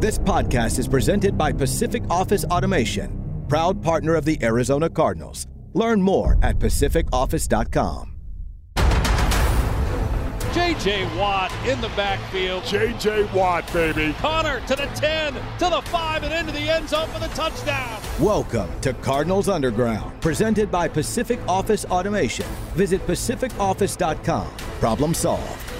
This podcast is presented by Pacific Office Automation, proud partner of the Arizona Cardinals. Learn more at pacificoffice.com. J.J. Watt in the backfield. J.J. Watt, baby. Connor to the 10, to the 5, and into the end zone for the touchdown. Welcome to Cardinals Underground, presented by Pacific Office Automation. Visit pacificoffice.com. Problem solved.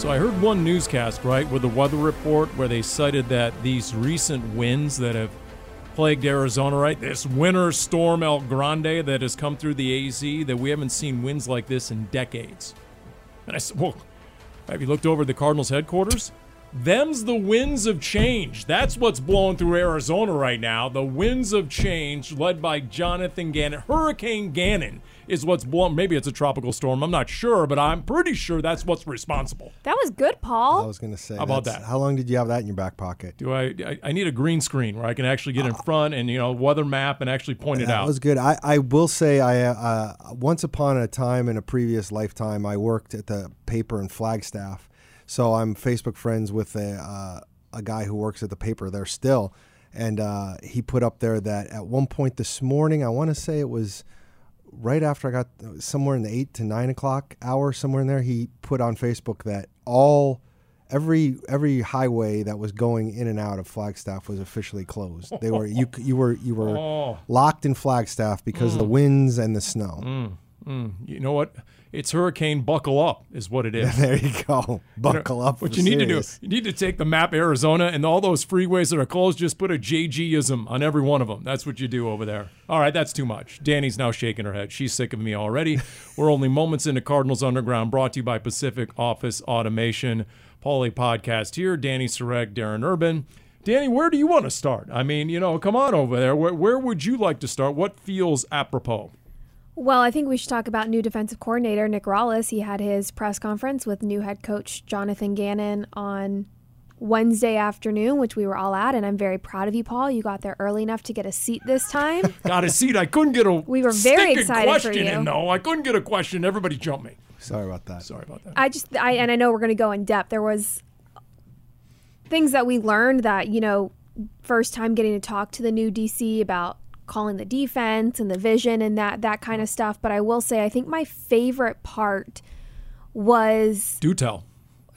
So I heard one newscast, right, with the weather report where they cited that these recent winds that have plagued Arizona, right, this winter storm El Grande that has come through the AZ, that we haven't seen winds like this in decades. And I said, well, have you looked over the Cardinals headquarters? Them's the winds of change. That's what's blowing through Arizona right now. The winds of change, led by Jonathan Gannon. Hurricane Gannon is what's blowing. Maybe it's a tropical storm. I'm not sure, but I'm pretty sure that's what's responsible. That was good, Paul. I was going to say. How about that? How long did you have that in your back pocket? Do I, I? I need a green screen where I can actually get in front and you know weather map and actually point it out. That was good. I, I will say, I uh, once upon a time in a previous lifetime, I worked at the paper in Flagstaff, so I'm Facebook friends with a uh, a guy who works at the paper there still, and uh, he put up there that at one point this morning, I want to say it was right after I got somewhere in the eight to nine o'clock hour, somewhere in there, he put on Facebook that all every every highway that was going in and out of Flagstaff was officially closed. They were you you were you were Oh. locked in Flagstaff because of the mm. winds and the snow. Mm. Mm. you know what? It's hurricane buckle up is what it is. There you go. Buckle up. What you need to do, you need to take the map Arizona and all those freeways that are closed, just put a JG-ism on every one of them. That's what you do over there. All right, that's too much. Dani's now shaking her head. She's sick of me already. We're only moments into Cardinals Underground, brought to you by Pacific Office Automation. Paulie podcast here. Dani Sureck, Darren Urban. Dani, where do you want to start? I mean, you know, come on over there. Where, where would you like to start? What feels apropos? Well, I think we should talk about new defensive coordinator Nick Rallis. He had his press conference with new head coach Jonathan Gannon on Wednesday afternoon, which we were all at, and I'm very proud of you, Paul. You got there early enough to get a seat this time. Got a seat. I couldn't get a We were very stinking excited for question you. in, though. I couldn't get a question. Everybody jumped me. Sorry about that. Sorry about that. I just, I and I know we're going to go in depth. There was things that we learned that you know, first time getting to talk to the new DC about calling the defense and the vision and that that kind of stuff. But I will say, I think my favorite part was Do tell.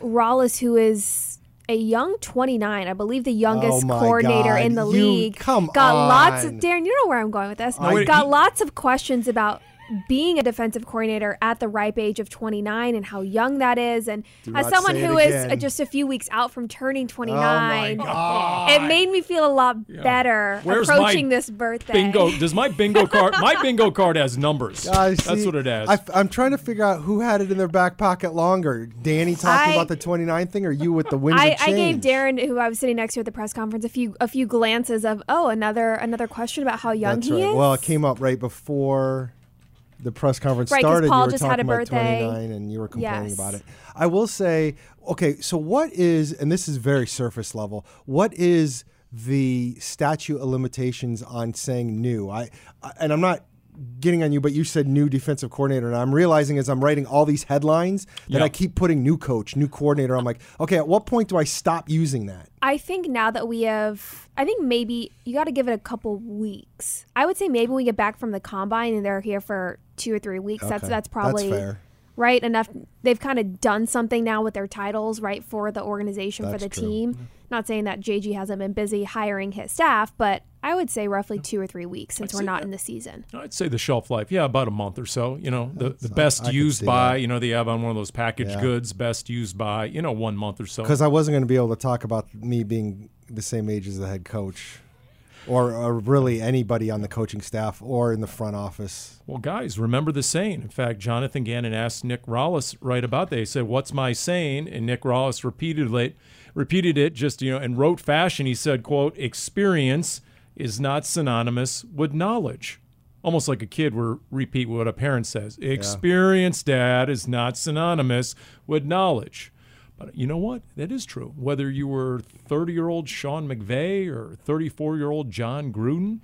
Rallis, who is a young 29, I believe the youngest Oh coordinator God. in the You- league. come got lots of. Darren. You know where I'm going with this. wait, got he- lots of questions about being a defensive coordinator at the ripe age of 29 and how young that is. And Do as someone say it who is uh, just a few weeks out from turning Oh 29, God. it made me feel a lot better Where's approaching this birthday. Bingo. Does my bingo card? My bingo card has numbers. Guys, That's what it has. I, am trying to figure out who had it in their back pocket longer. Dani talking I- about the 29 thing, or you with the winds I, I gave? Darren, who I was sitting next to at the press conference, a few a few glances of oh another another question about how young That's he right. is. Well, it came up right before the press conference Right, 'cause started. Paul you were just talking had a about birthday. 29 and you were complaining Yes. about it. I will say, okay, so what is, and this is very surface level, what is the statute of limitations on saying new? I, I and I'm not getting on you, but you said new defensive coordinator, and I'm realizing as I'm writing all these headlines that Yeah. I keep putting new coach, new coordinator. I'm like, okay, at what point do I stop using that? I think now that we have, I think maybe you got to give it a couple weeks. I would say maybe when we get back from the combine and they're here for two or three weeks. That's Okay, that's probably fair. right enough. They've kind of done something now with their titles, right, for the organization for the true. team. Not saying that JG hasn't been busy hiring his staff, but I would say roughly two or three weeks since we're not that. in the season. I'd say the shelf life, yeah, about a month or so. You know, the, the best I could used by, that. you know, they have on one of those packaged Yeah. goods, best used by, you know, one month or so. Because I wasn't going to be able to talk about me being the same age as the head coach, or, or really anybody on the coaching staff or in the front office. Well, guys, remember the saying. In fact, Jonathan Gannon asked Nick Rallis right about that. He said, "What's my saying?" And Nick Rallis repeated it, repeated it just you know in rote fashion. He said, "Quote: Experience is not synonymous with knowledge." almost like a kid will repeat what a parent says. Experience, dad, is not synonymous with knowledge. You know what? That is true. Whether you were 30 year old Sean McVay or 34 year old Jon Gruden,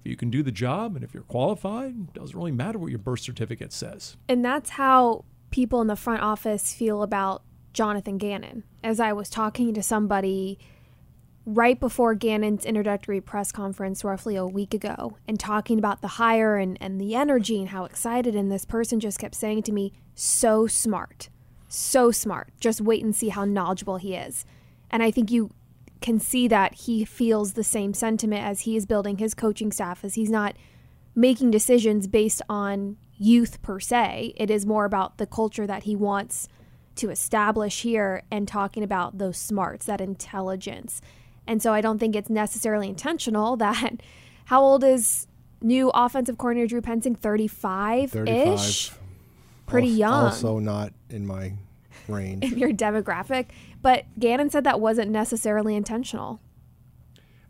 if you can do the job and if you're qualified, it doesn't really matter what your birth certificate says. And that's how people in the front office feel about Jonathan Gannon. As I was talking to somebody right before Gannon's introductory press conference roughly a week ago and talking about the hire and, and the energy and how excited, and this person just kept saying to me, so smart, so smart. Just wait and see how knowledgeable he is. And I think you can see that he feels the same sentiment as he is building his coaching staff, as he's not making decisions based on youth per se. It is more about the culture that he wants to establish here and talking about those smarts, that intelligence. And so I don't think it's necessarily intentional that how old is new offensive coordinator Drew Petzing? 35 ish? Pretty young Also not in my range. in your demographic. But Gannon said that wasn't necessarily intentional.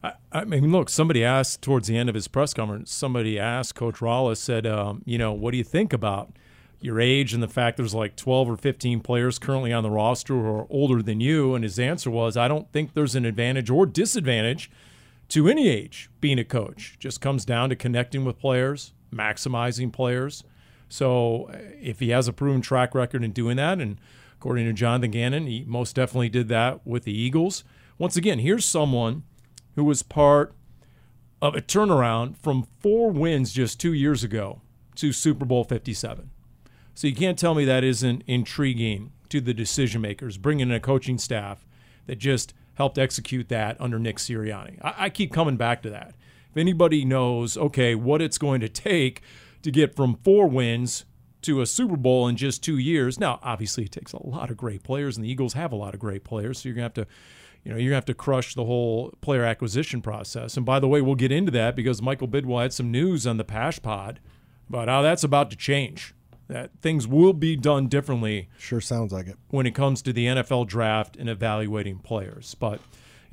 I, I mean, look, somebody asked towards the end of his press conference, somebody asked Coach Rallis, said, um, you know, what do you think about your age and the fact there's like 12 or 15 players currently on the roster who are older than you? And his answer was, I don't think there's an advantage or disadvantage to any age being a coach. Just comes down to connecting with players, maximizing players. So uh, if he has a proven track record in doing that, and according to Jonathan Gannon, he most definitely did that with the Eagles. Once again, here's someone who was part of a turnaround from four wins just two years ago to Super Bowl 57. So you can't tell me that isn't intriguing to the decision makers, bringing in a coaching staff that just helped execute that under Nick Sirianni. I, I keep coming back to that. If anybody knows, okay, what it's going to take to get from four wins to a Super Bowl in just two years. Now, obviously, it takes a lot of great players, and the Eagles have a lot of great players. So you're gonna have to, you know, you're gonna have to crush the whole player acquisition process. And by the way, we'll get into that because Michael Bidwill had some news on the Pasch Pod about how that's about to change. That things will be done differently Sure sounds like it. when it comes to the NFL draft and evaluating players. But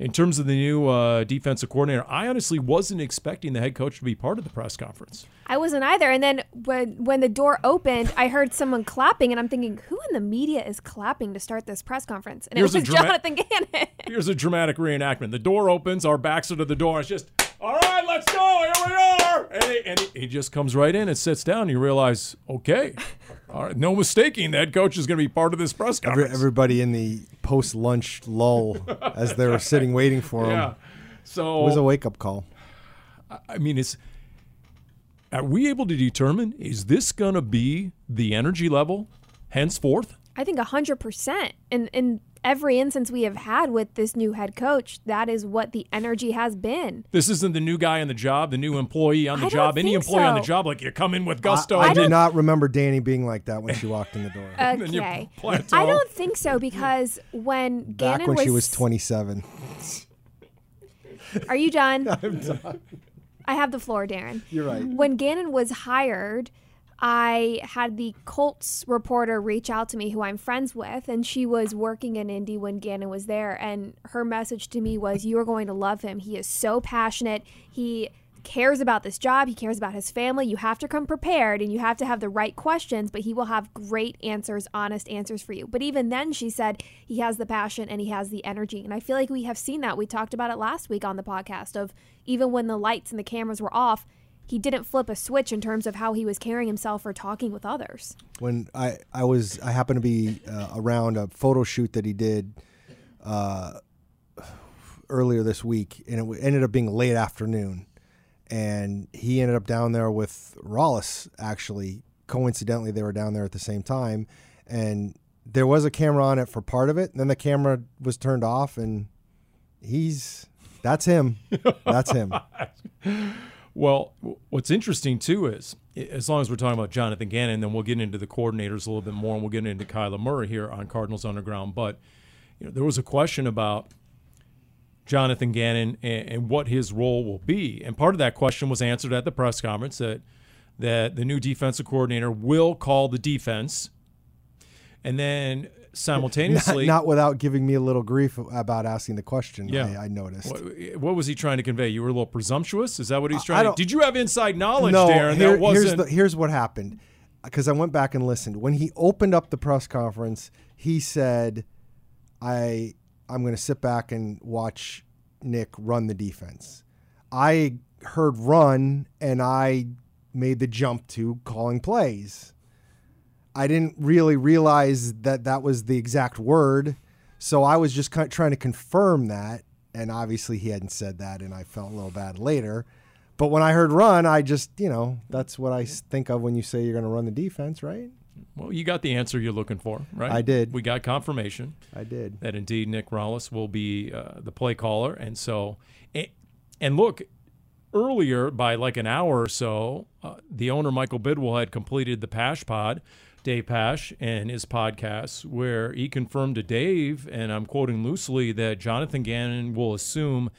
in terms of the new uh, defensive coordinator, I honestly wasn't expecting the head coach to be part of the press conference. I wasn't either. And then when when the door opened, I heard someone clapping, and I'm thinking, who in the media is clapping to start this press conference? And Here's it was drama- Jonathan Gannon. Here's a dramatic reenactment. The door opens, our backs are to the door. It's just, all right, let's go. Here we are. And, he, and he, he just comes right in and sits down. And you realize, okay, all right, no mistaking, that coach is going to be part of this press Every, conference. everybody in the post lunch lull as they were sitting waiting for him. yeah. So It was a wake up call. I mean, it's. Are we able to determine is this going to be the energy level henceforth? I think 100%. and in every instance we have had with this new head coach, that is what the energy has been. This isn't the new guy on the job, the new employee on the I job, any think employee on the job. Like you come in with gusto. I, and do not remember Dani being like that when she walked in the door. Okay. I don't think so because when Back Gannon when was, she was 27. Are you done? I'm done. I have the floor, Darren. You're right. When Gannon was hired, I had the Colts reporter reach out to me, who I'm friends with, and she was working in Indy when Gannon was there. And her message to me was, "You are going to love him. He is so passionate. He." cares about this job he cares about his family you have to come prepared and you have to have the right questions but he will have great answers honest answers for you but even then she said he has the passion and he has the energy and i feel like we have seen that we talked about it last week on the podcast of even when the lights and the cameras were off he didn't flip a switch in terms of how he was carrying himself or talking with others when I, I was I happened to be uh, around a photo shoot that he did uh, earlier this week, and it ended up being late afternoon, and he ended up down there with Rallis. Actually, coincidentally, they were down there at the same time, and there was a camera on it for part of it. And then the camera was turned off, and he's that's him. That's him. Well, what's interesting too is, as long as we're talking about Jonathan Gannon, then we'll get into the coordinators a little bit more, and we'll get into Kyler Murray here on Cardinals Underground. But you know, there was a question about Jonathan Gannon and, and what his role will be, and part of that question was answered at the press conference that that the new defensive coordinator will call the defense, And then simultaneously, not without giving me a little grief about asking the question. Yeah. I, I noticed. what, what was he trying to convey? You were a little presumptuous. Is that what he's trying? to Did you have inside knowledge, no, Darren? here- that wasn't. here's the, here's what happened. Because I went back and listened. When he opened up the press conference, he said, "I I'm going to sit back and watch Nick run the defense." I heard run, and I made the jump to calling plays. I didn't really realize that that was the exact word, so I was just kind of trying to confirm that. And obviously, he hadn't said that, and I felt a little bad later. But when I heard run, I just, you know, that's what I think of when you say you're going to run the defense, right? well, you got the answer you're looking for, right? I did. We got confirmation I did. that indeed Nick Rallis will be uh, the play caller, and so, and, and look, earlier by like an hour or so, uh, the owner Michael Bidwill had completed the Pasch Pod, Dave Pasch, and his podcast where he confirmed to Dave, and I'm quoting loosely, that Jonathan Gannon will assume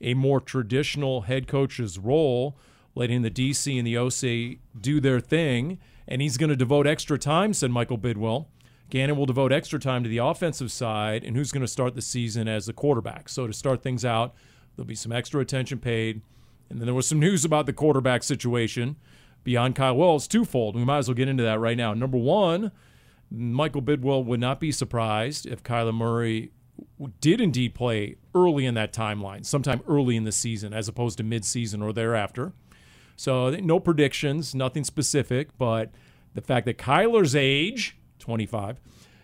a more traditional head coach's role, letting the DC and the OC do their thing, and he's going to devote extra time, said Michael Bidwill. Gannon will devote extra time to the offensive side and who's going to start the season as the quarterback. So to start things out, there'll be some extra attention paid. And then there was some news about the quarterback situation beyond Kyle Wells, twofold. We might as well get into that right now. Number one, Michael Bidwill would not be surprised if Kyler Murray did indeed play early in that timeline, sometime early in the season, as opposed to midseason or thereafter. So no predictions, nothing specific, but the fact that Kyler's age, 25,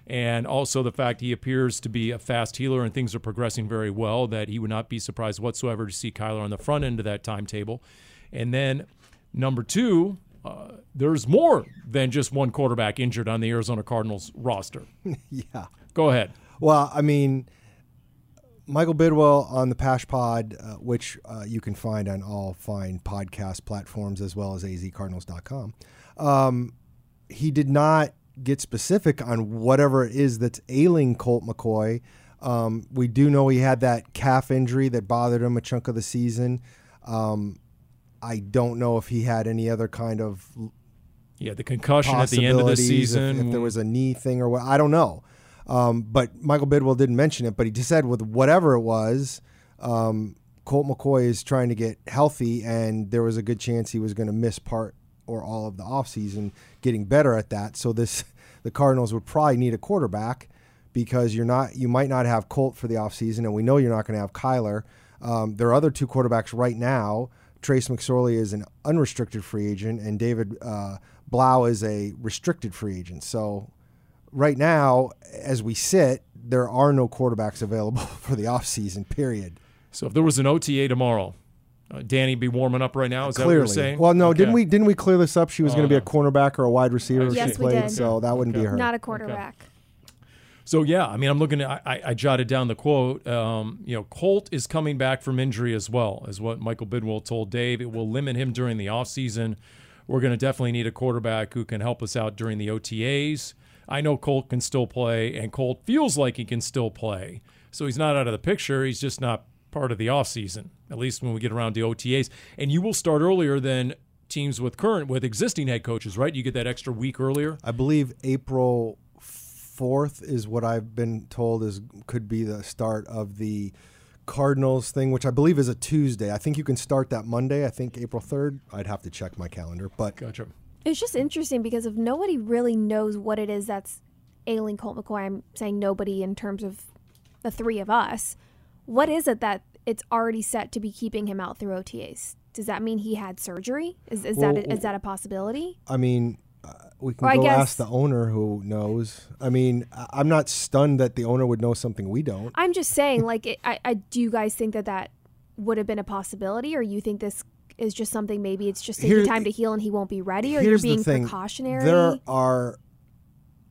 and also the fact he appears to be a fast healer and things are progressing very well, that he would not be surprised whatsoever to see Kyler on the front end of that timetable. And then number two, uh, there's more than just one quarterback injured on the Arizona Cardinals roster. yeah. Go ahead. Well, I mean, Michael Bidwill on the Pasch Pod, uh, which uh, you can find on all fine podcast platforms as well as azcardinals.com. Um, he did not get specific on whatever it is that's ailing Colt McCoy. Um, we do know he had that calf injury that bothered him a chunk of the season. Um, I don't know if he had any other kind of Yeah, the concussion at the end of the possibilities, if- season. If, there was a knee thing or what, I don't know. Um, but Michael Bidwill didn't mention it, but he just said with whatever it was, um, Colt McCoy is trying to get healthy, and there was a good chance he was going to miss part or all of the offseason getting better at that. So this, the Cardinals would probably need a quarterback because you're not, you might not have Colt for the offseason, and we know you're not going to have Kyler. Um, there are other two quarterbacks right now. Trace McSorley is an unrestricted free agent, and David uh, Blough is a restricted free agent. So right now, as we sit, there are no quarterbacks available for the offseason, period. So if there was an OTA tomorrow, uh, Dani be warming up right now. Is that what you're saying? Well, no, Okay. didn't we didn't we clear this up? She was Oh, going to be no. a cornerback or a wide receiver. if Yes, she we played, did. so that wouldn't be her. Not a quarterback. So yeah, I mean, I'm looking at. I, I jotted down the quote. Um, you know, Colt is coming back from injury as well, is what Michael Bidwill told Dave. It will limit him during the offseason. We're going to definitely need a quarterback who can help us out during the OTAs. I know Colt can still play, and Colt feels like he can still play. So he's not out of the picture. He's just not part of the offseason, at least when we get around to OTAs. And you will start earlier than teams with current, with existing head coaches, right? You get that extra week earlier. I believe April fourth is what I've been told is could be the start of the Cardinals thing, which I believe is a Tuesday. I think you can start that Monday. I think April third. I'd have to check my calendar, but Gotcha. It's just interesting because if nobody really knows what it is that's ailing Colt McCoy, I'm saying nobody in terms of the three of us. What is it that it's already set to be keeping him out through OTAs? Does that mean he had surgery? Is, is Well, that a, is that a possibility? I mean, we can Well, go ask the owner who knows. I mean, I'm not stunned that the owner would know something we don't. I'm just saying, like, it, I, I do you guys think that that would have been a possibility, or you think this is just something maybe it's just taking Here- time to heal and he won't be ready, or you're being precautionary? There are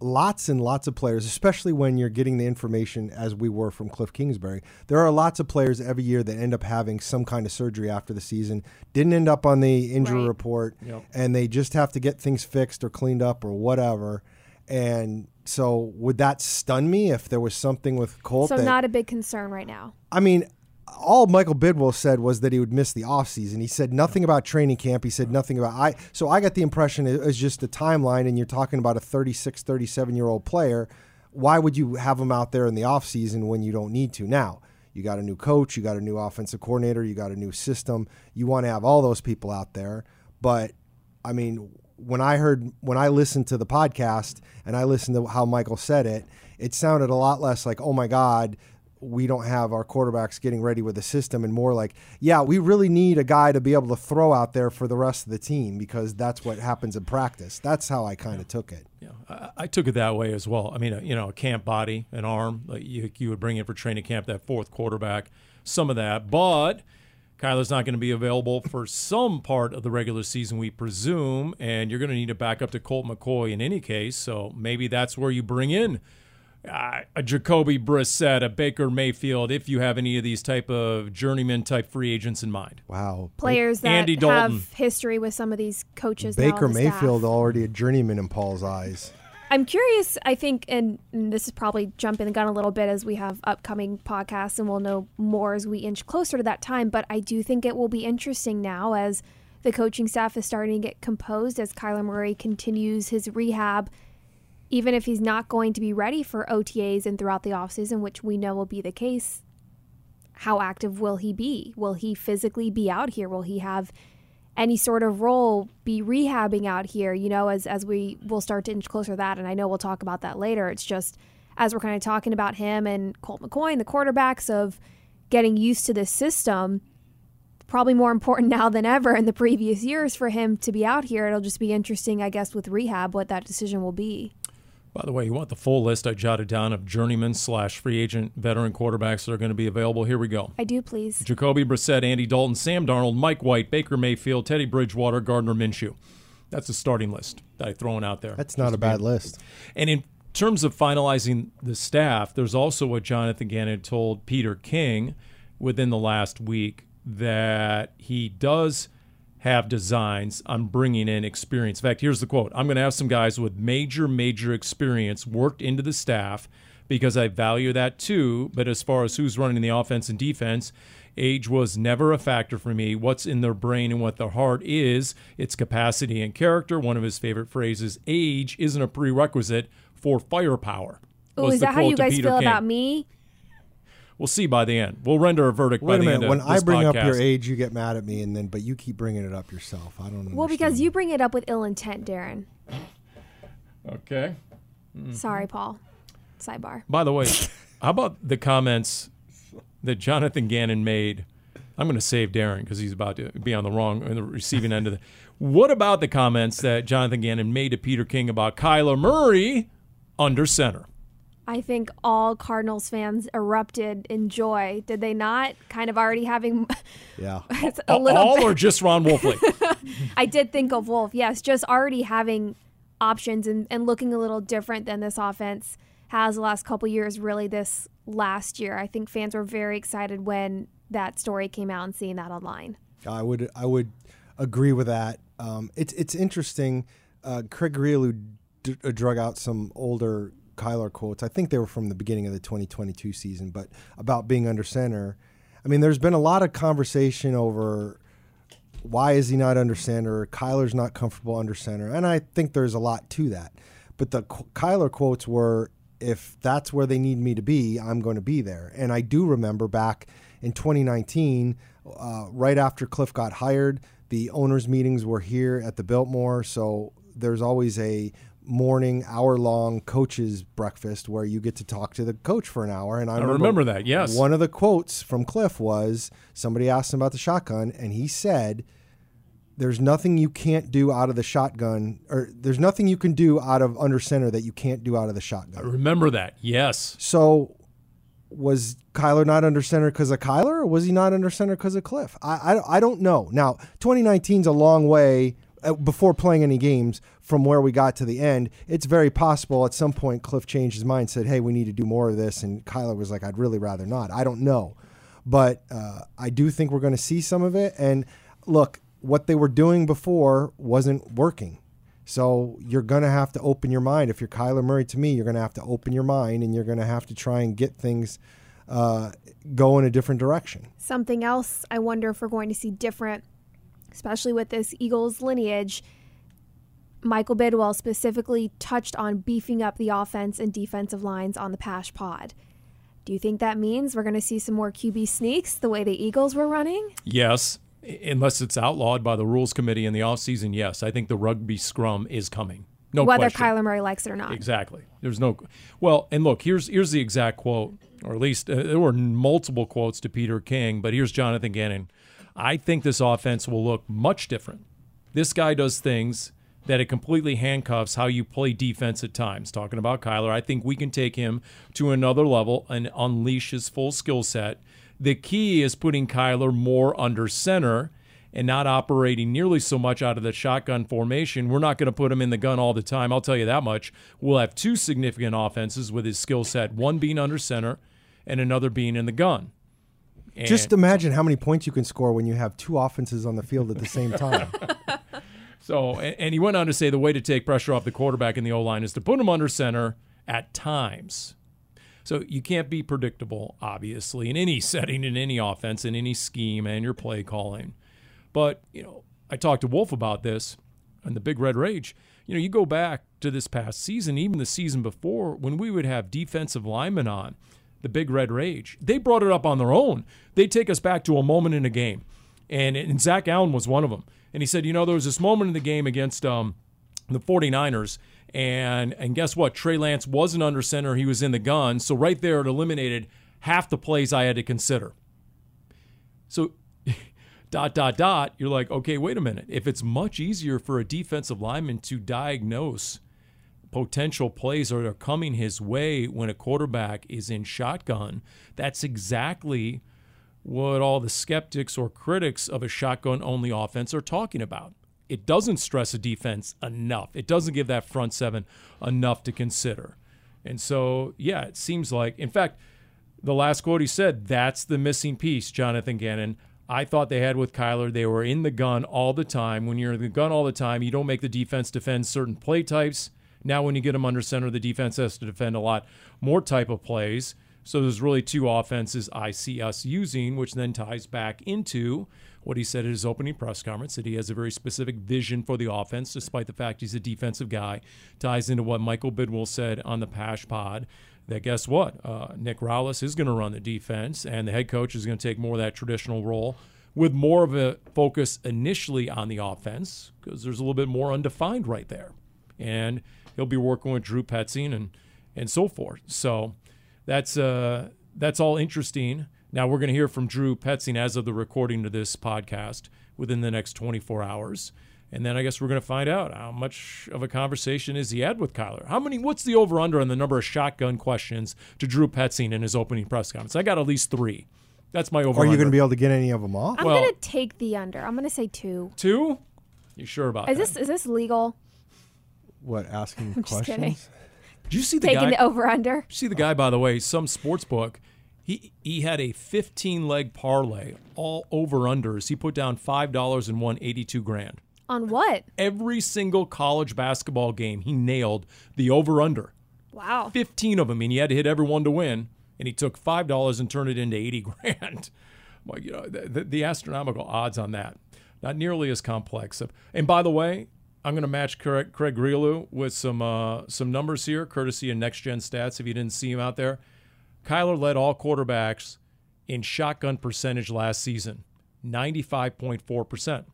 lots and lots of players, especially when you're getting the information as we were from Cliff Kingsbury. There are lots of players every year that end up having some kind of surgery after the season, didn't end up on the injury Right. report, Yep. and they just have to get things fixed or cleaned up or whatever. And so, would that stun me if there was something with Colt? so that, not a big concern right now. I mean, all Michael Bidwill said was that he would miss the offseason. He said nothing about training camp. He said nothing about I. So I got the impression it was just a timeline, and you're talking about a 36, 37 year old player. Why would you have him out there in the offseason when you don't need to? Now, you got a new coach, you got a new offensive coordinator, you got a new system. You want to have all those people out there. But, I mean, when I heard, when I listened to the podcast and I listened to how Michael said it, it sounded a lot less like, oh my God, we don't have our quarterbacks getting ready with the system and more like, yeah, we really need a guy to be able to throw out there for the rest of the team because that's what happens in practice. That's how I kind of took it. Yeah, I, I, took it that way as well. I mean, a, you know, a camp body, an arm, like you, you would bring in for training camp, that fourth quarterback, some of that. But Kyler's not going to be available for some part of the regular season, we presume, and you're going to need a backup to Colt McCoy in any case. So maybe that's where you bring in – uh, a Jacoby Brissett, a Baker Mayfield, if you have any of these type of journeyman type free agents in mind. Wow. Players that Andy Dalton. have history with some of these coaches. Baker Mayfield staff. already a journeyman in Paul's eyes. I'm curious, I think, and, and, this is probably jumping the gun a little bit as we have upcoming podcasts and we'll know more as we inch closer to that time, but I do think it will be interesting now as the coaching staff is starting to get composed as Kyler Murray continues his rehab even if he's not going to be ready for OTAs and throughout the offseason, which we know will be the case, how active will he be? Will he physically be out here? Will he have any sort of role be rehabbing out here, you know, as as we will start to inch closer to that and I know we'll talk about that later. It's just as we're kind of talking about him and Colt McCoy and the quarterbacks of getting used to this system, probably more important now than ever in the previous years for him to be out here. It'll just be interesting, I guess, with rehab what that decision will be. By the way, you want the full list I jotted down of journeyman slash free agent veteran quarterbacks that are going to be available. Here we go. I do, please. Jacoby Brissett, Andy Dalton, Sam Darnold, Mike White, Baker Mayfield, Teddy Bridgewater, Gardner Minshew. That's the starting list that I've thrown out there. That's not a bad list. And in terms of finalizing the staff, there's also what Jonathan Gannon told Peter King within the last week that he does – have designs on bringing in experience. In fact, here's the quote I'm going to have some guys with major, major experience worked into the staff because I value that too. But as far as who's running the offense and defense, age was never a factor for me. What's in their brain and what their heart is, its capacity and character. One of his favorite phrases age isn't a prerequisite for firepower. Oh, is that how you guys feel King. about me? We'll see by the end. We'll render a verdict Wait by a the minute. end. When I bring podcast. up your age, you get mad at me, and then but you keep bringing it up yourself. I don't know. Well, because you bring it up with ill intent, Darren. Okay. Mm-hmm. Sorry, Paul. Sidebar. By the way, how about the comments that Jonathan Gannon made? I'm going to save Darren because he's about to be on the wrong, on the receiving end of the. What about the comments that Jonathan Gannon made to Peter King about Kyler Murray under center? I think all Cardinals fans erupted in joy. Did they not? Kind of already having. Yeah. a little all bit. or just Ron Wolfley? I did think of Wolf. Yes, just already having options and, and looking a little different than this offense has the last couple years. Really, this last year, I think fans were very excited when that story came out and seeing that online. I would I would agree with that. Um, it's it's interesting. Uh, Craig Grialou d- uh, drug out some older Kyler quotes. I think they were from the beginning of the 2022 season, but about being under center. I mean, there's been a lot of conversation over why is he not under center? Kyler's not comfortable under center, and I think there's a lot to that. But the Kyler quotes were, "If that's where they need me to be, I'm going to be there." And I do remember back in 2019, uh, right after Cliff got hired, the owners' meetings were here at the Biltmore, so there's always a morning hour long coaches breakfast where you get to talk to the coach for an hour and I, I remember, remember, that yes one of the quotes from cliff was somebody asked him about the shotgun and he said there's nothing you can't do out of the shotgun or there's nothing you can do out of under center that you can't do out of the shotgun I remember that yes so was Kyler not under center because of Kyler, or was he not under center because of Cliff? I, I, I don't know. Now, 2019 is a long way before playing any games from where we got to the end, it's very possible at some point Cliff changed his mind, said, "Hey, we need to do more of this," and Kyler was like, "I'd really rather not." I don't know, but uh, I do think we're going to see some of it. And look, what they were doing before wasn't working. So you're going to have to open your mind. If you're Kyler Murray, to me, you're going to have to open your mind, and you're going to have to try and get things uh, go in a different direction. Something else I wonder if we're going to see different, especially with this Eagles lineage. Michael Bidwill specifically touched on beefing up the offense and defensive lines on the Pasch Pod. Do you think that means we're going to see some more QB sneaks the way the Eagles were running? Yes, unless it's outlawed by the rules committee in the offseason. Yes, I think the rugby scrum is coming. No Whether question. Kyler Murray likes it or not. Exactly. There's no. Well, and look, here's here's the exact quote, or at least uh, there were multiple quotes to Peter King, but here's Jonathan Gannon. I think this offense will look much different. This guy does things that it completely handcuffs how you play defense at times. Talking about Kyler, I think we can take him to another level and unleash his full skill set. The key is putting Kyler more under center and not operating nearly so much out of the shotgun formation. We're not going to put him in the gun all the time. I'll tell you that much. We'll have two significant offenses with his skill set, one being under center and another being in the gun. And Just imagine how many points you can score when you have two offenses on the field at the same time. So, and, and he went on to say the way to take pressure off the quarterback in the O line is to put him under center at times. So you can't be predictable, obviously, in any setting, in any offense, in any scheme, and your play calling. But you know, I talked to Wolf about this and the Big Red Rage. You know, you go back to this past season, even the season before, when we would have defensive linemen on the Big Red Rage. They brought it up on their own. They take us back to a moment in a game, and, and Zach Allen was one of them. And he said, you know, there was this moment in the game against um, the 49ers. And and guess what? Trey Lance wasn't under center. He was in the gun. So right there it eliminated half the plays I had to consider. So dot dot dot, you're like, okay, wait a minute. If it's much easier for a defensive lineman to diagnose potential plays that are coming his way when a quarterback is in shotgun, that's exactly what all the skeptics or critics of a shotgun only offense are talking about. It doesn't stress a defense enough. It doesn't give that front seven enough to consider. And so, yeah, it seems like, in fact, the last quote he said, that's the missing piece, Jonathan Gannon. I thought they had with Kyler. They were in the gun all the time. When you're in the gun all the time, you don't make the defense defend certain play types. Now, when you get them under center, the defense has to defend a lot more type of plays. So there's really two offenses I see us using, which then ties back into what he said at his opening press conference that he has a very specific vision for the offense, despite the fact he's a defensive guy. Ties into what Michael Bidwill said on the Pasch Pod that guess what? Uh, Nick Rallis is going to run the defense, and the head coach is going to take more of that traditional role with more of a focus initially on the offense because there's a little bit more undefined right there. And he'll be working with Drew Petzing and, and so forth. So that's uh, that's all interesting. Now we're going to hear from Drew Petzing as of the recording of this podcast within the next 24 hours. And then I guess we're going to find out how much of a conversation is he had with Kyler. How many? What's the over under on the number of shotgun questions to Drew Petzing in his opening press conference? I got at least three. That's my over. Are you going to be able to get any of them off? I'm Well- gonna take the under. I'm gonna say two. two? You sure about Is that? this is this legal? What asking just questions? kidding. Did you see the Taking guy? the over under. See the guy, by the way, some sports book. He he had a 15 leg parlay, all over unders. He put down five dollars and won 82 grand. On what? Every single college basketball game, he nailed the over under. Wow. 15 of them, and he had to hit every one to win. And he took five dollars and turned it into 80 grand. Well, you know, the, the astronomical odds on that, not nearly as complex. And by the way, I'm going to match Craig, Craig Grialou with some uh, some numbers here, courtesy of Next Gen Stats. If you didn't see him out there, Kyler led all quarterbacks in shotgun percentage last season, 95.4 percent.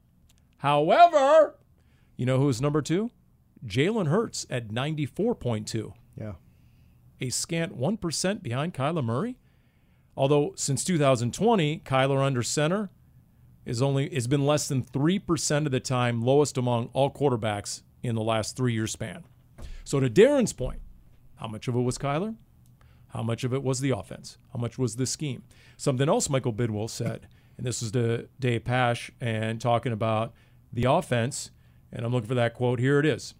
However, you know who's number two? Jalen Hurts at 94.2 Yeah. a scant 1% behind Kyler Murray. Although since 2020, Kyler under center is only has been less than 3% of the time lowest among all quarterbacks in the last 3-year span. So to Darren's point, how much of it was Kyler? How much of it was the offense? How much was the scheme? Something else Michael Bidwill said, and this was to Dave Pasch and talking about the offense, and I'm looking for that quote. Here it is.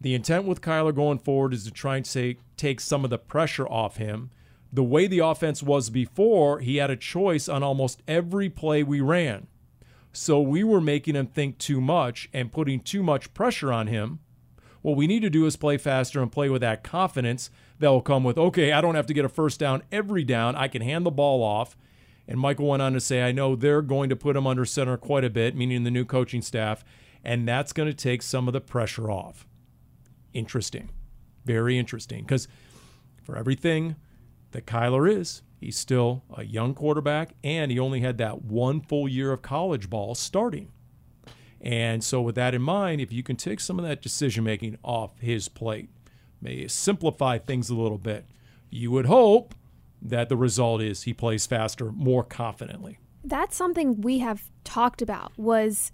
The intent with Kyler going forward is to try and say, take some of the pressure off him. The way the offense was before, he had a choice on almost every play we ran. So we were making him think too much and putting too much pressure on him What we need to do is play faster and play with that confidence that will come with, okay, I don't have to get a first down every down. I can hand the ball off. And Michael went on to say, I know they're going to put him under center quite a bit, meaning the new coaching staff, and that's going to take some of the pressure off. Interesting. Very interesting. Because for everything that Kyler is, he's still a young quarterback, and he only had that one full year of college ball starting. And so, with that in mind, if you can take some of that decision making off his plate, may simplify things a little bit, you would hope that the result is he plays faster, more confidently. That's something we have talked about was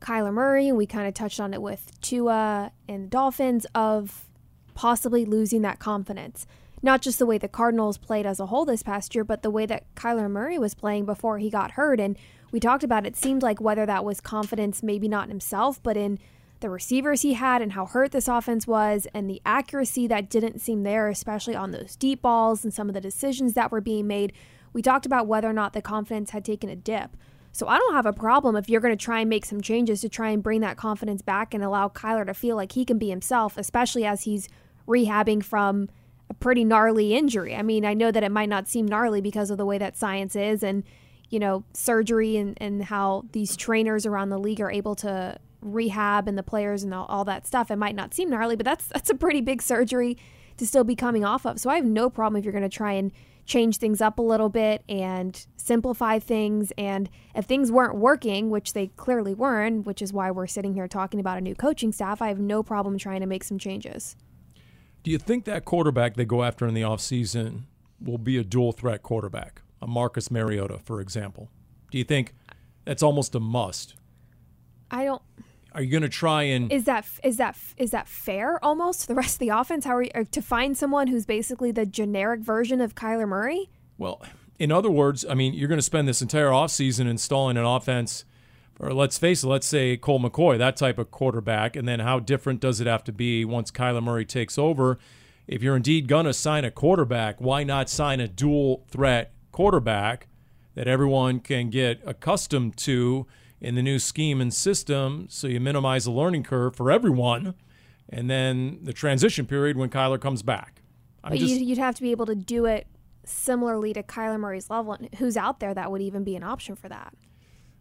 Kyler Murray, and we kind of touched on it with Tua and the Dolphins of possibly losing that confidence. Not just the way the Cardinals played as a whole this past year, but the way that Kyler Murray was playing before he got hurt. And we talked about it seemed like whether that was confidence, maybe not in himself, but in the receivers he had and how hurt this offense was and the accuracy that didn't seem there, especially on those deep balls and some of the decisions that were being made. We talked about whether or not the confidence had taken a dip. So I don't have a problem if you're going to try and make some changes to try and bring that confidence back and allow Kyler to feel like he can be himself, especially as he's rehabbing from a pretty gnarly injury. I mean, I know that it might not seem gnarly because of the way that science is and, you know, surgery and, and how these trainers around the league are able to rehab and the players and all, all that stuff. It might not seem gnarly, but that's that's a pretty big surgery to still be coming off of. So I have no problem if you're going to try and change things up a little bit and simplify things. And if things weren't working, which they clearly weren't, which is why we're sitting here talking about a new coaching staff, I have no problem trying to make some changes. Do you think that quarterback they go after in the offseason will be a dual threat quarterback? A Marcus Mariota, for example. Do you think that's almost a must? I don't. Are you going to try and Is that is that is that fair almost to the rest of the offense? How are you uh, to find someone who's basically the generic version of Kyler Murray? Well, in other words, I mean, you're going to spend this entire offseason installing an offense, or let's face it, let's say Colt McCoy, that type of quarterback, and then how different does it have to be once Kyler Murray takes over? If you're indeed going to sign a quarterback, why not sign a dual threat quarterback that everyone can get accustomed to in the new scheme and system so you minimize the learning curve for everyone? And then the transition period when Kyler comes back. I'm But just, you'd, have to be able to do it similarly to Kyler Murray's level. And who's out there that would even be an option for that?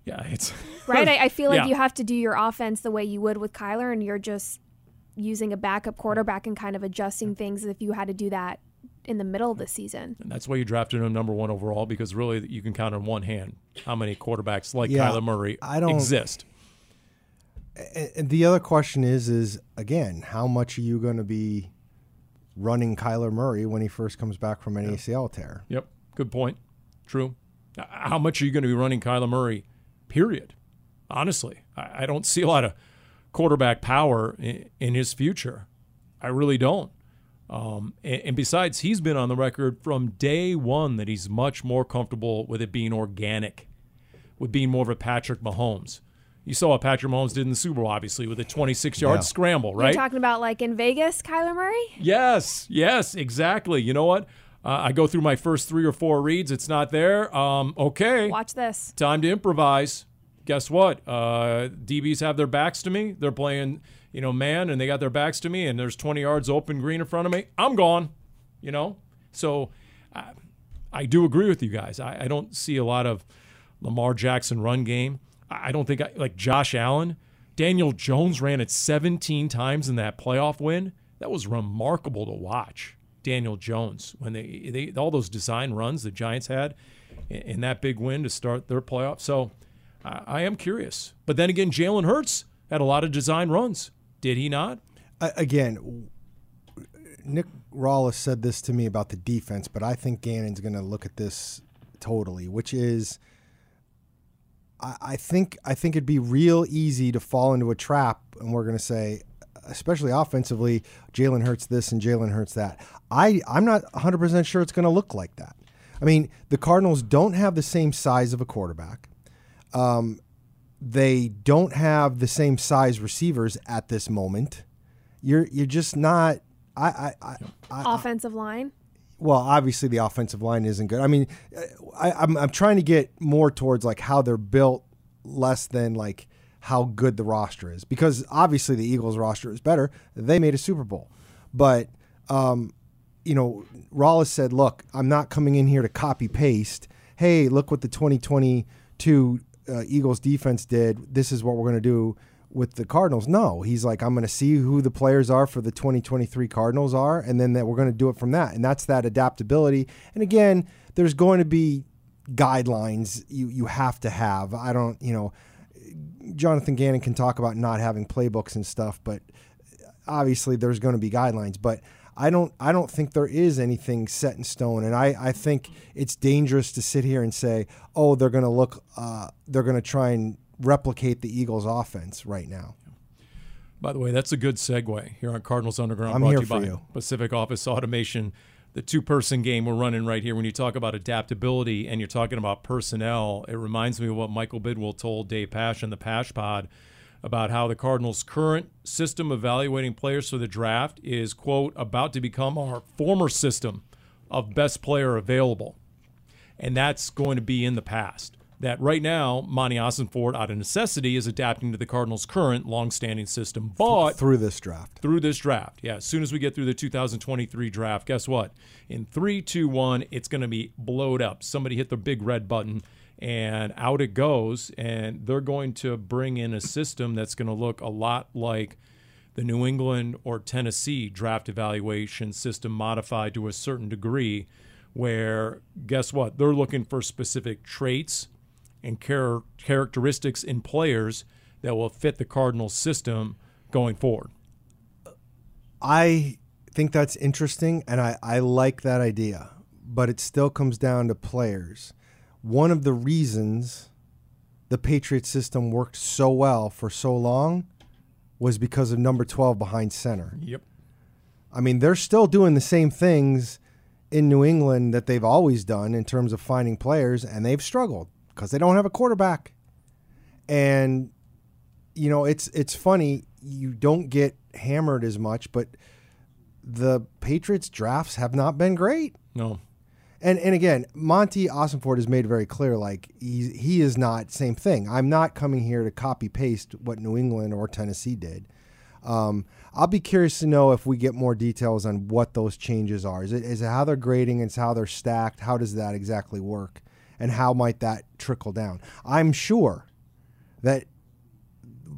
Yeah, it's Right? I, I feel like Yeah. you have to do your offense the way you would with Kyler, and you're just using a backup quarterback and kind of adjusting things if you had to do that in the middle of the season. And that's why you drafted him number one overall because really you can count on one hand how many quarterbacks like Yeah, Kyler Murray I don't- exist. And and the other question is, is again, how much are you going to be running Kyler Murray when he first comes back from an ACL tear? Yep, good point. True. How much are you going to be running Kyler Murray? Period. Honestly, I, I don't see a lot of quarterback power in, in his future. I really don't. Um, and, and besides, he's been on the record from day one that he's much more comfortable with it being organic, with being more of a Patrick Mahomes. You saw what Patrick Mahomes did in the Super Bowl, obviously, with a 26 yard Yeah. scramble, right? You're talking about like in Vegas, Kyler Murray? Yes, yes, exactly. You know what? Uh, I go through my first three or four reads. It's not there. Um, okay, Watch this. time to improvise. Guess what? Uh, DBs have their backs to me. They're playing, you know, man, and they got their backs to me, and there's 20 yards open green in front of me. I'm gone. You know, so I, I do agree with you guys. I, I don't see a lot of Lamar Jackson run game. I I don't think I, like Josh Allen. Daniel Jones ran it 17 times in that playoff win. That was remarkable to watch. Daniel Jones when they, they all those design runs the Giants had in, that big win to start their playoff. So I, I am curious. But then again, Jalen Hurts had a lot of design runs. Did he not? A- again, Nick Rallis said this to me about the defense, but I think Gannon's going to look at this totally, which is, I, I think I think it'd be real easy to fall into a trap, and we're going to say, especially offensively, Jalen Hurts this and Jalen Hurts that. I I'm not 100 percent sure it's going to look like that. I mean, the Cardinals don't have the same size of a quarterback. Um, they don't have the same size receivers at this moment. You're you're just not. I I, I, I Offensive line. well, obviously the offensive line isn't good. I mean, I, I'm I'm trying to get more towards like how they're built, less than like how good the roster is because obviously the Eagles roster is better. They made a Super Bowl, but um, you know, Rallis said, "Look, I'm not coming in here to copy paste. Hey, look what the 2022 uh, Eagles defense did. This is what we're going to do." With the Cardinals, no, he's like, I'm going to see who the players are for the 2023 Cardinals are, and then that we're going to do it from that, and that's that adaptability. And again, there's going to be guidelines you you have to have. I don't, you know, Jonathan Gannon can talk about not having playbooks and stuff, but obviously there's going to be guidelines. But I don't I don't think there is anything set in stone, and I I think it's dangerous to sit here and say, oh, they're going to look, uh, they're going to try and replicate the Eagles' offense right now. By the way, that's a good segue here on Cardinals Underground. I'm brought here to you for by you. Pacific Office Automation. The two-person game we're running right here. When you talk about adaptability and you're talking about personnel, it reminds me of what Michael Bidwill told Dave Pasch in the Pasch Pod about how the Cardinals' current system evaluating players for the draft is quote about to become our former system of best player available, and that's going to be in the past that right now Monti Ossenfort, out of necessity, is adapting to the Cardinals' current long-standing system. But through this draft. through this draft, yeah, as soon as we get through the 2023 draft, guess what? In three, two, one, it's going to be blowed up. Somebody hit the big red button, and out it goes. And they're going to bring in a system that's going to look a lot like the New England or Tennessee draft evaluation system modified to a certain degree, where guess what? They're looking for specific traits and char- characteristics in players that will fit the Cardinals system going forward. I think that's interesting and I, I like that idea, but it still comes down to players. One of the reasons the Patriot system worked so well for so long was because of number 12 behind center. Yep. I mean, they're still doing the same things in New England that they've always done in terms of finding players, and they've struggled because they don't have a quarterback. And you know, it's it's funny you don't get hammered as much, but the Patriots drafts have not been great. No. And and again, Monti Ossenfort has made very clear, like he he is not same thing. I'm not coming here to copy paste what New England or Tennessee did. Um, I'll be curious to know if we get more details on what those changes are. Is it is it how they're grading? It's how they're stacked. How does that exactly work? And how might that trickle down? I'm sure that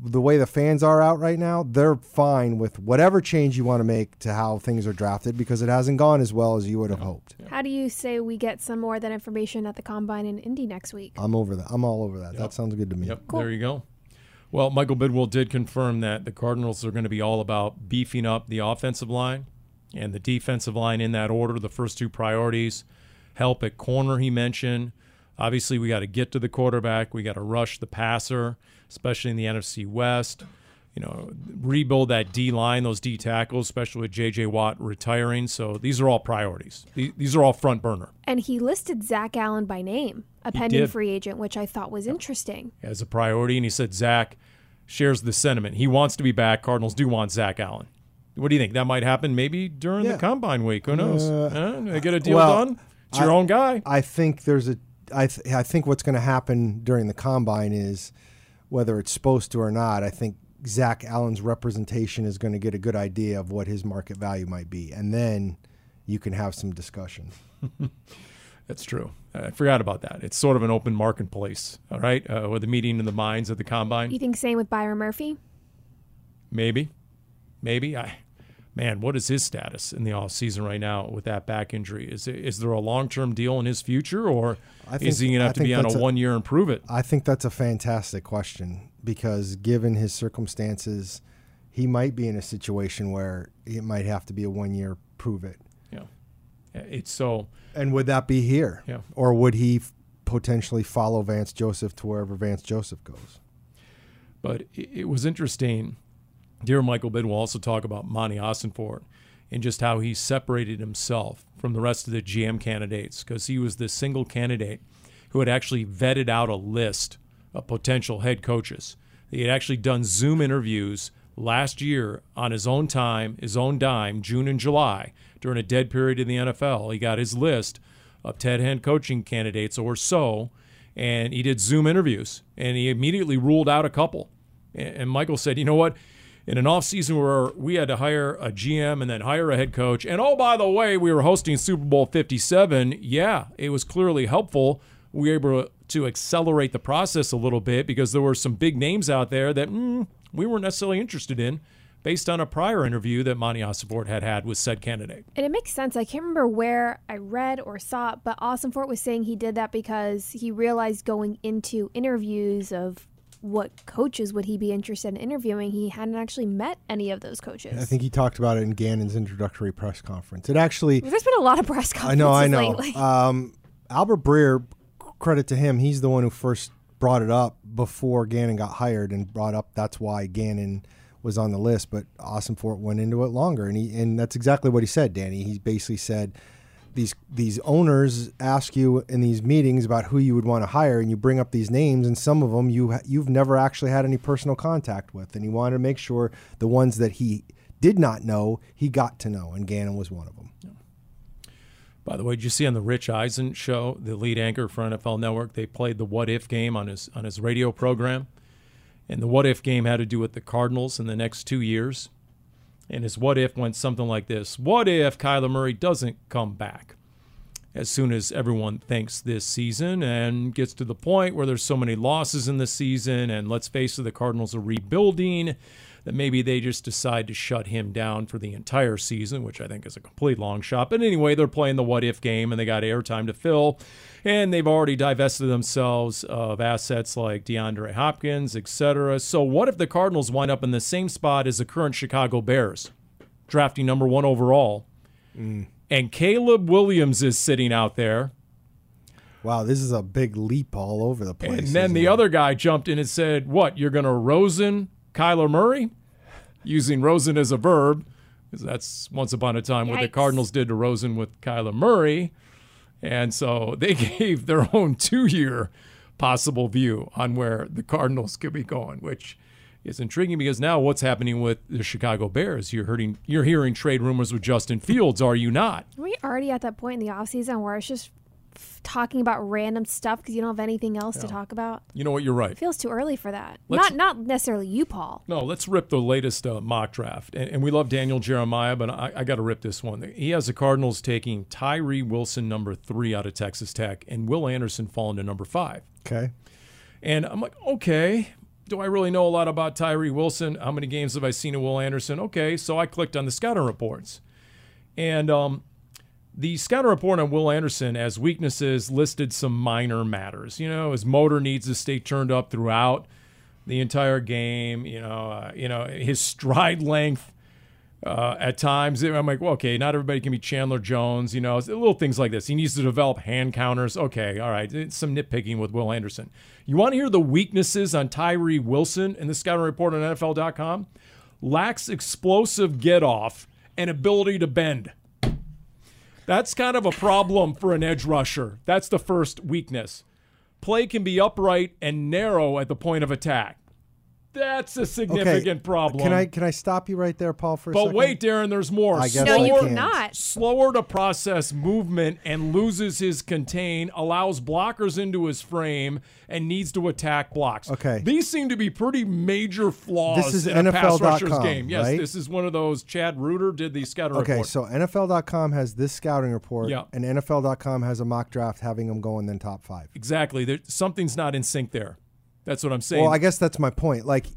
the way the fans are out right now, they're fine with whatever change you want to make to how things are drafted because it hasn't gone as well as you would have hoped. How do you say we get some more of that information at the combine in Indy next week? I'm over that. I'm all over that. That sounds good to me. Yep. There you go. Well, Michael Bidwill did confirm that the Cardinals are going to be all about beefing up the offensive line and the defensive line in that order. The first two priorities help at corner, he mentioned. Obviously, we got to get to the quarterback. We got to rush the passer, especially in the NFC West. You know, rebuild that D line, those D tackles, especially with J.J. Watt retiring. So these are all priorities. These, these are all front burner. And he listed Zach Allen by name, a pending did. free agent, which I thought was interesting. as a priority. And he said Zach shares the sentiment. He wants to be back. Cardinals do want Zach Allen. What do you think? That might happen maybe during Yeah. the combine week. Who knows? Uh, Huh? They get a deal well, done. It's your I- own guy. I think there's a. I th- I think what's going to happen during the combine is whether it's supposed to or not. I think Zach Allen's representation is going to get a good idea of what his market value might be, and then you can have some discussion. That's true. I forgot about that. It's sort of an open marketplace, all right, uh, with the meeting in the minds of the combine. You think same with Byron Murphy? Maybe, maybe. I, man, what is his status in the off season right now with that back injury? Is is there a long term deal in his future, or I is he going to I have to be on a a- one year and prove it? I think that's a fantastic question because given his circumstances, he might be in a situation where it might have to be a one year prove it. Yeah, it's so. And would that be here? Yeah. Or would he f- potentially follow Vance Joseph to wherever Vance Joseph goes? But it, it was interesting. Dear Michael Bidwill also talk about Monti Ossenfort and just how he separated himself from the rest of the GM candidates because he was the single candidate who had actually vetted out a list of potential head coaches. He had actually done Zoom interviews last year on his own time, his own dime, June and July, during a dead period in the NFL. He got his list of Ted Head coaching candidates or so, and he did Zoom interviews, and he immediately ruled out a couple and Michael said, you know what? In an offseason where we had to hire a GM and then hire a head coach, and oh, by the way, we were hosting Super Bowl 57, yeah, it was clearly helpful. We were able to accelerate the process a little bit because there were some big names out there that mm, we weren't necessarily interested in based on a prior interview that Monti Ossenfort had had with said candidate. And it makes sense. I can't remember where I read or saw it, but Ossenfort was saying he did that because he realized going into interviews of what coaches would he be interested in interviewing, he hadn't actually met any of those coaches. I think he talked about it in Gannon's introductory press conference. It actually. There's been a lot of press conferences I know, I know. lately. Um, Albert Breer, credit to him, he's the one who first brought it up before Gannon got hired and brought up that's why Gannon was on the list. But Ossenfort went into it longer, and he and that's exactly what he said, Dani. He basically said these these owners ask you in these meetings about who you would want to hire, and you bring up these names, and some of them you you've never actually had any personal contact with, and he wanted to make sure the ones that he did not know he got to know, and Gannon was one of them. By the way, did you see on the Rich Eisen show, the lead anchor for NFL Network, they played the What If game on his on his radio program, and the What If game had to do with the Cardinals in the next two years, and his What If went something like this: What if Kyler Murray doesn't come back? As soon as everyone thinks this season and gets to the point where there's so many losses in the season, and let's face it, the Cardinals are rebuilding, that maybe they just decide to shut him down for the entire season, which I think is a complete long shot. But anyway, they're playing the what if game and they got airtime to fill. And they've already divested themselves of assets like DeAndre Hopkins, etc. So what if the Cardinals wind up in the same spot as the current Chicago Bears, drafting number one overall? Mm. And Caleb Williams is sitting out there. Wow, this is a big leap all over the place. And then the it? other guy jumped in and said, What, you're going to Rosen Kyler Murray? Using Rosen as a verb, because that's once upon a time what the Cardinals did to Rosen with Kyler Murray. And so they gave their own two year possible view on where the Cardinals could be going, which is intriguing because now what's happening with the Chicago Bears? You're hearing, you're hearing trade rumors with Justin Fields, are you not? Are we already at that point in the offseason where it's just f- talking about random stuff because you don't have anything else to talk about? You know what? You're right. It feels too early for that. Let's- not not necessarily you, Paul. No, let's rip the latest uh, mock draft. And, and we love Daniel Jeremiah, but I, I got to rip this one. He has the Cardinals taking Tyree Wilson, number three, out of Texas Tech, and Will Anderson falling to number five. Okay. And I'm like, okay, do I really know a lot about Tyree Wilson? How many games have I seen of Will Anderson? Okay, so I clicked on the scouting reports. And um, the scouting report on Will Anderson as weaknesses listed some minor matters. You know, his motor needs to stay turned up throughout the entire game. You know, uh, you know his stride length uh, at times. I'm like, well, okay, not everybody can be Chandler Jones. You know, little things like this. He needs to develop hand counters. Okay, all right, it's some nitpicking with Will Anderson. You want to hear the weaknesses on Tyree Wilson in the scouting report on NFL.com? Lacks explosive get off and ability to bend. That's kind of a problem for an edge rusher. That's the first weakness. Play can be upright and narrow at the point of attack. That's a significant problem. Can I can I stop you right there, Paul, for a But second? wait, Darren, there's more. I guess No, I you can't. cannot. Slower to process movement and loses his contain, allows blockers into his frame, and needs to attack blocks. Okay. These seem to be pretty major flaws This is in a pass NFL.com, rusher's game. Yes, right? this is one of those. Chad Reuter did the scouting Okay, report. so NFL.com has this scouting report, Yeah. and NFL.com has a mock draft having them going in top five. exactly. There, something's not in sync there. That's what I'm saying. Well, I guess that's my point. Like,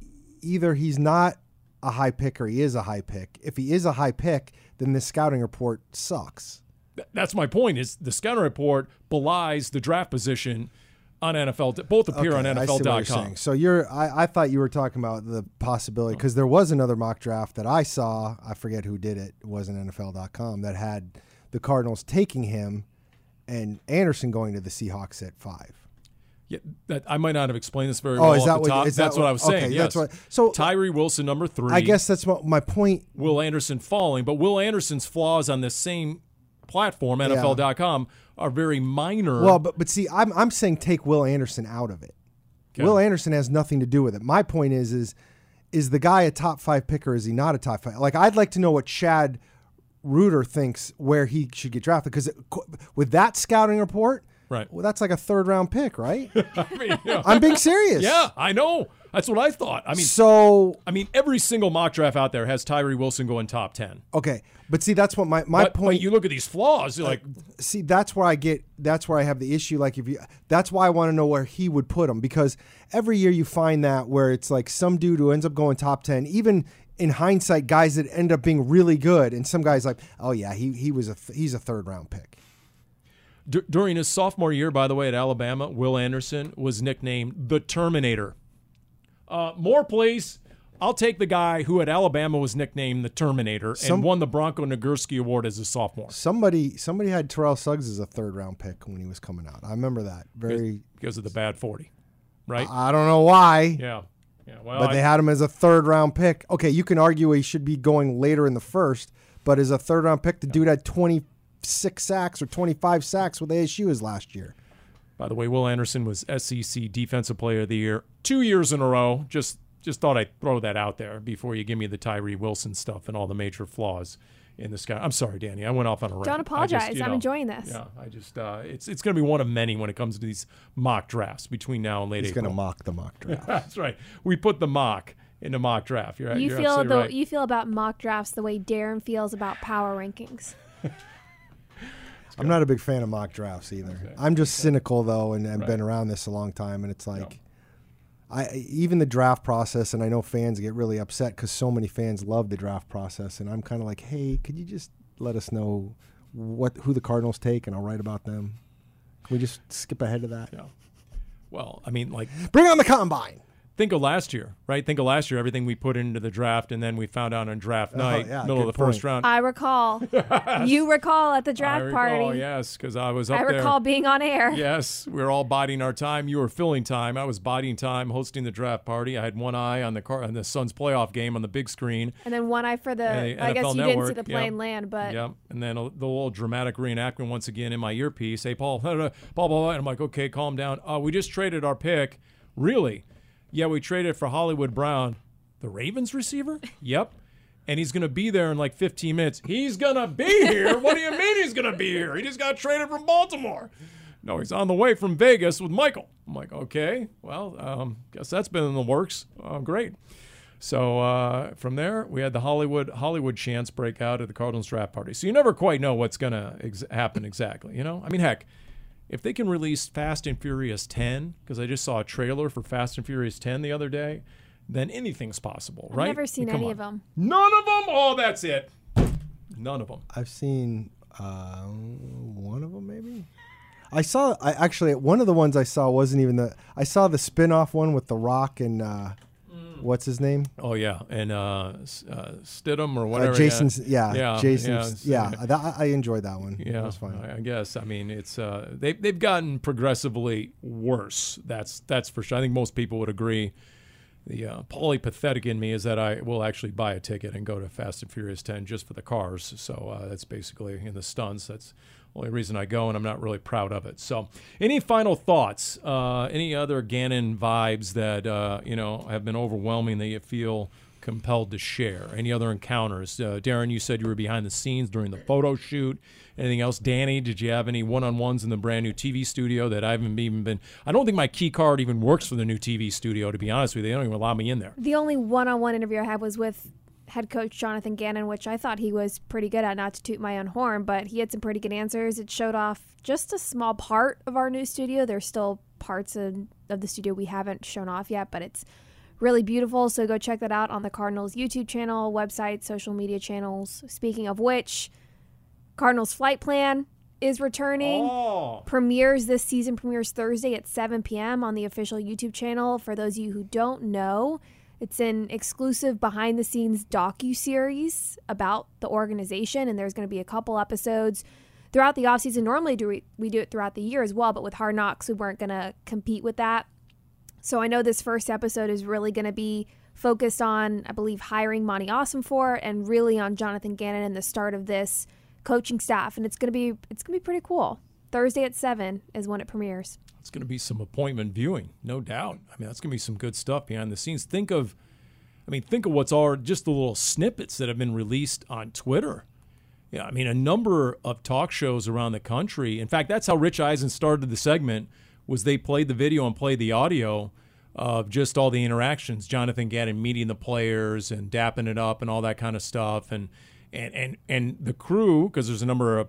either he's not a high pick or he is a high pick. If he is a high pick, then this scouting report sucks. Th- that's my point. Is the scouting report belies the draft position on NFL? Both appear on Okay, I see what you're NFL.com. saying. So you're, I, I thought you were talking about the possibility because there was another mock draft that I saw. I forget who did it. It wasn't NFL.com that had the Cardinals taking him and Anderson going to the Seahawks at five. Yeah, that I might not have explained this very Oh, well is that the what- top. is that that's what, what- I was saying. okay, yes. that's what- so- uh, Tyree Wilson, number three. I guess that's what my point. Will Anderson falling, but Will Anderson's flaws on the same platform, NFL.com, are very minor. Well, but but see, I'm I'm saying take Will Anderson out of it. Will Anderson has nothing to do with it. My point is is is the guy a top five picker? Is he not a top five? Like I'd like to know what Chad Reuter thinks where he should get drafted because with that scouting report, Right. Well, that's like a third round pick, right? I mean, know, I'm being serious. yeah, I know. That's what I thought. I mean, So I mean, every single mock draft out there has Tyree Wilson going top ten. okay, but see, that's what my my but, point. But you look at these flaws, like, uh, see that's where i get that's where i have the issue like if you that's why i want to know where he would put him because every year you find that where it's like some dude who ends up going top 10 even in hindsight guys that end up being really good and some guys like oh yeah he, he was a he's a third round pick D- during his sophomore year, by the way, at Alabama, Will Anderson was nicknamed the Terminator. Uh, more plays. I'll take the guy who at Alabama was nicknamed the Terminator Some- and won the Bronco Nagurski Award as a sophomore somebody somebody had terrell suggs as a third round pick when he was coming out i remember that very because of the bad 40, right? i don't know why yeah. Yeah. Well, but I- they had him as a third round pick okay you can argue he should be going later in the first but as a third round pick the dude had 26 sacks or 25 sacks with asu as last year By the way, Will Anderson was SEC Defensive Player of the Year two years in a row. Just just thought I'd throw that out there before you give me the Tyree Wilson stuff and all the major flaws in this guy. I'm sorry, Dani. I went off on a rant. Don't I apologize. just, you I'm know, enjoying this. Yeah, I just uh, it's it's going to be one of many when it comes to these mock drafts between now and late he's April. going to mock the mock draft That's right. We put the mock in the mock draft. You're, You you're feel the right. you feel about mock drafts the way Darren feels about power rankings. I'm not a big fan of mock drafts either. I'm just cynical though, and, and been around this a long time, and it's like, I even the draft process, and I know fans get really upset because so many fans love the draft process, and I'm kind of like, hey, could you just let us know what who the Cardinals take, and I'll write about them. Can we just skip ahead of that? Yeah. Well, I mean, like Bring on the combine. Think of last year, right? Think of last year, everything we put into the draft, and then we found out on draft night, Oh, yeah, middle of good the first round. I recall. you recall at the draft I recall, party. yes, because I was up I there. recall being on air. Yes, we were all biding our time. You were filling time. I was biding time, hosting the draft party. I had one eye on the car on the Suns playoff game on the big screen. And then one eye for the. And the I guess NFL you didn't see the plane yeah. land, but Yep. And then a, the little dramatic reenactment once again in my earpiece. Hey, Paul, blah, blah, blah, blah. And I'm like, okay, calm down. Uh, we just traded our pick. Really? Yeah, we traded for Hollywood Brown, the Ravens receiver? Yep. And he's going to be there in like 15 minutes. He's going to be here? What do you mean he's going to be here? He just got traded from Baltimore. No, he's on the way from Vegas with Michael. I'm like, okay, well, um, guess that's been in the works. Oh, great. So uh, from there, we had the Hollywood Hollywood chance break out at the Cardinals draft party. So you never quite know what's going to ex- happen exactly. You know, I mean, heck, if they can release Fast and Furious 10, because I just saw a trailer for Fast and Furious 10 the other day, then anything's possible, right? I've never seen any on. of them. None of them. Oh, that's it. None of them. I've seen uh, one of them, maybe. I saw. I actually one of the ones I saw wasn't even the. I saw the spin-off one with The Rock and uh, what's his name? Oh yeah, and uh, uh, Statham or Uh, whatever. Jason's. Yeah, yeah, Jason's. yeah, Yeah, that, I enjoyed that one. Yeah, that was fun. I guess. I mean, it's uh, they they've gotten progressively worse. That's that's for sure. I think most people would agree. The uh, polypathetic in me is that I will actually buy a ticket and go to Fast and Furious 10 just for the cars. So uh, that's basically in the stunts. That's only reason I go, and I'm not really proud of it. So, any final thoughts? Uh, any other Gannon vibes that uh, you know have been overwhelming that you feel compelled to share? Any other encounters? Uh, Darren, you said you were behind the scenes during the photo shoot. Anything else? Dani, did you have any one-on-ones in the brand new TV studio that I haven't even been? I don't think my key card even works for the new TV studio. To be honest with you, they don't even allow me in there. The only one-on-one interview I had was with head coach Jonathan Gannon, which I thought he was pretty good at. Not to toot my own horn, but he had some pretty good answers. It showed off just a small part of our new studio. There's still parts of, of the studio we haven't shown off yet, but it's really beautiful. So go check that out on the Cardinals YouTube channel, website, social media channels. Speaking of which, Cardinals flight plan is returning Oh, premieres this season premieres Thursday at 7 p.m. on the official YouTube channel. For those of you who don't know, it's an exclusive behind the scenes docu series about the organization, and there's going to be a couple episodes throughout the offseason. Normally, do we, we do it throughout the year as well, but with Hard Knocks, we weren't going to compete with that. So I know this first episode is really going to be focused on, I believe, hiring Monti Ossenfort, and really on Jonathan Gannon and the start of this coaching staff. And it's going to be it's going to be pretty cool. Thursday at seven is when it premieres. It's going to be some appointment viewing, no doubt. I mean, that's going to be some good stuff behind the scenes. Think of, I mean, think of what's all just the little snippets that have been released on Twitter. Yeah, I mean, a number of talk shows around the country. In fact, that's how Rich Eisen started the segment. Was they played the video and played the audio of just all the interactions, Jonathan Gannon meeting the players and dapping it up and all that kind of stuff, and and and and the crew because there's a number of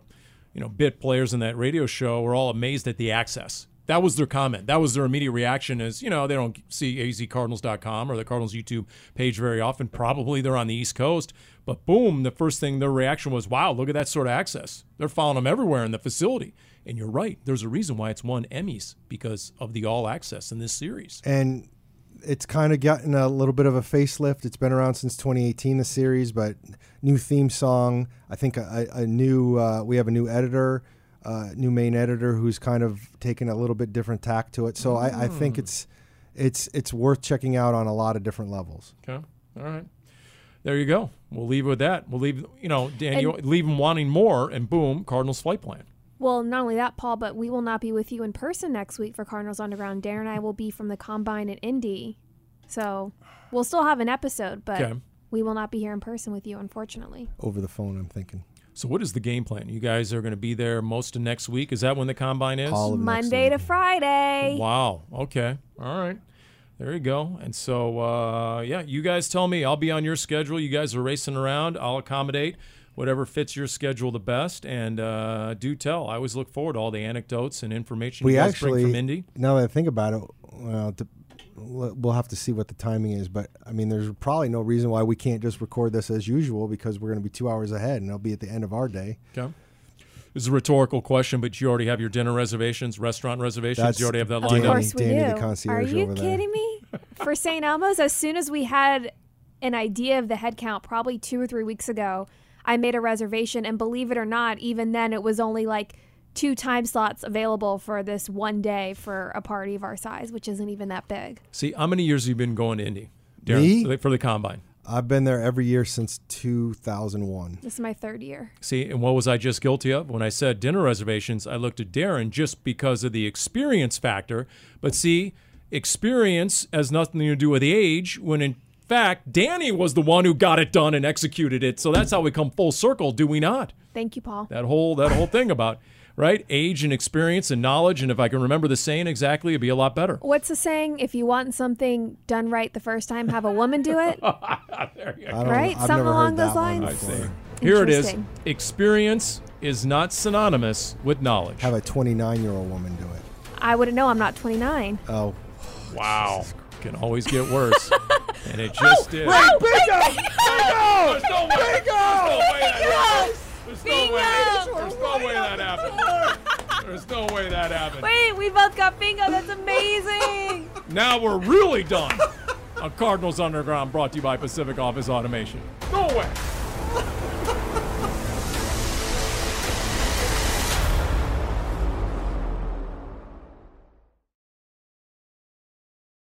you know bit players in that radio show were all amazed at the access. That was their comment. That was their immediate reaction. Is you know they don't see azcardinals.com or the Cardinals YouTube page very often. Probably they're on the East Coast, but boom, the first thing their reaction was, "Wow, look at that sort of access." They're following them everywhere in the facility. And you're right. There's a reason why it's won Emmys because of the all access in this series. and it's kind of gotten a little bit of a facelift. It's been around since 2018, the series, but new theme song. I think a, a new uh, we have a new editor, uh, new main editor who's kind of taken a little bit different tack to it. So I, I think it's it's it's worth checking out on a lot of different levels. Okay. All right. There you go. We'll leave it with that. We'll leave, you know, Dan, And- you leave them wanting more, and boom, Cardinals flight plan. Well, not only that, Paul, but we will not be with you in person next week for Cardinals Underground. Darren and I will be from the Combine at Indy. So we'll still have an episode, but Okay. we will not be here in person with you, unfortunately. Over the phone, I'm thinking. So, what is the game plan? You guys are going to be there most of next week. Is that when the combine is? All of Monday to Friday. Wow. Okay. All right. There you go. And so, uh, yeah, you guys tell me. I'll be on your schedule. You guys are racing around. I'll accommodate whatever fits your schedule the best. And uh, do tell. I always look forward to all the anecdotes and information we you guys actually, bring from Indy. now that I think about it, well, to, we'll have to see what the timing is. But I mean, there's probably no reason why we can't just record this as usual because we're going to be two hours ahead, and it'll be at the end of our day. Okay. This is a rhetorical question, but you already have your dinner reservations, restaurant reservations. That's you already have that Of lined up. Of course we Dani, do. the concierge Are you over there. kidding me? For St. Elmo's, as soon as we had an idea of the head count, probably two or three weeks ago, I made a reservation. And believe it or not, even then, it was only like two time slots available for this one day for a party of our size, which isn't even that big. See, how many years have you been going to Indy? Darren, Me? for the- for the combine. I've been there every year since 2001. This is my third year. See, and what was I just guilty of? When I said dinner reservations, I looked at Darren just because of the experience factor. But see, experience has nothing to do with the age, when in fact, Dani was the one who got it done and executed it. So that's how we come full circle, do we not? Thank you, Paul. That whole that whole thing about right age and experience and knowledge, and if I can remember the saying exactly, it'd be a lot better. What's the saying? If you want something done right the first time, have a woman do it. I don't, Right? I've Something along those lines? Here it is. Interesting. Experience is not synonymous with knowledge. Have a 29 year old woman do it. I wouldn't know. I'm not 29. Oh, Wow. Can always get worse. and it just oh, did. Bingo! Oh Bingo! There's no way. Bingo! There's no way that happened. There's no way that happened. There's no way that happened. Wait, we both got bingo. That's amazing. Now we're really done. A Cardinals Underground, brought to you by Pacific Office Automation. No way.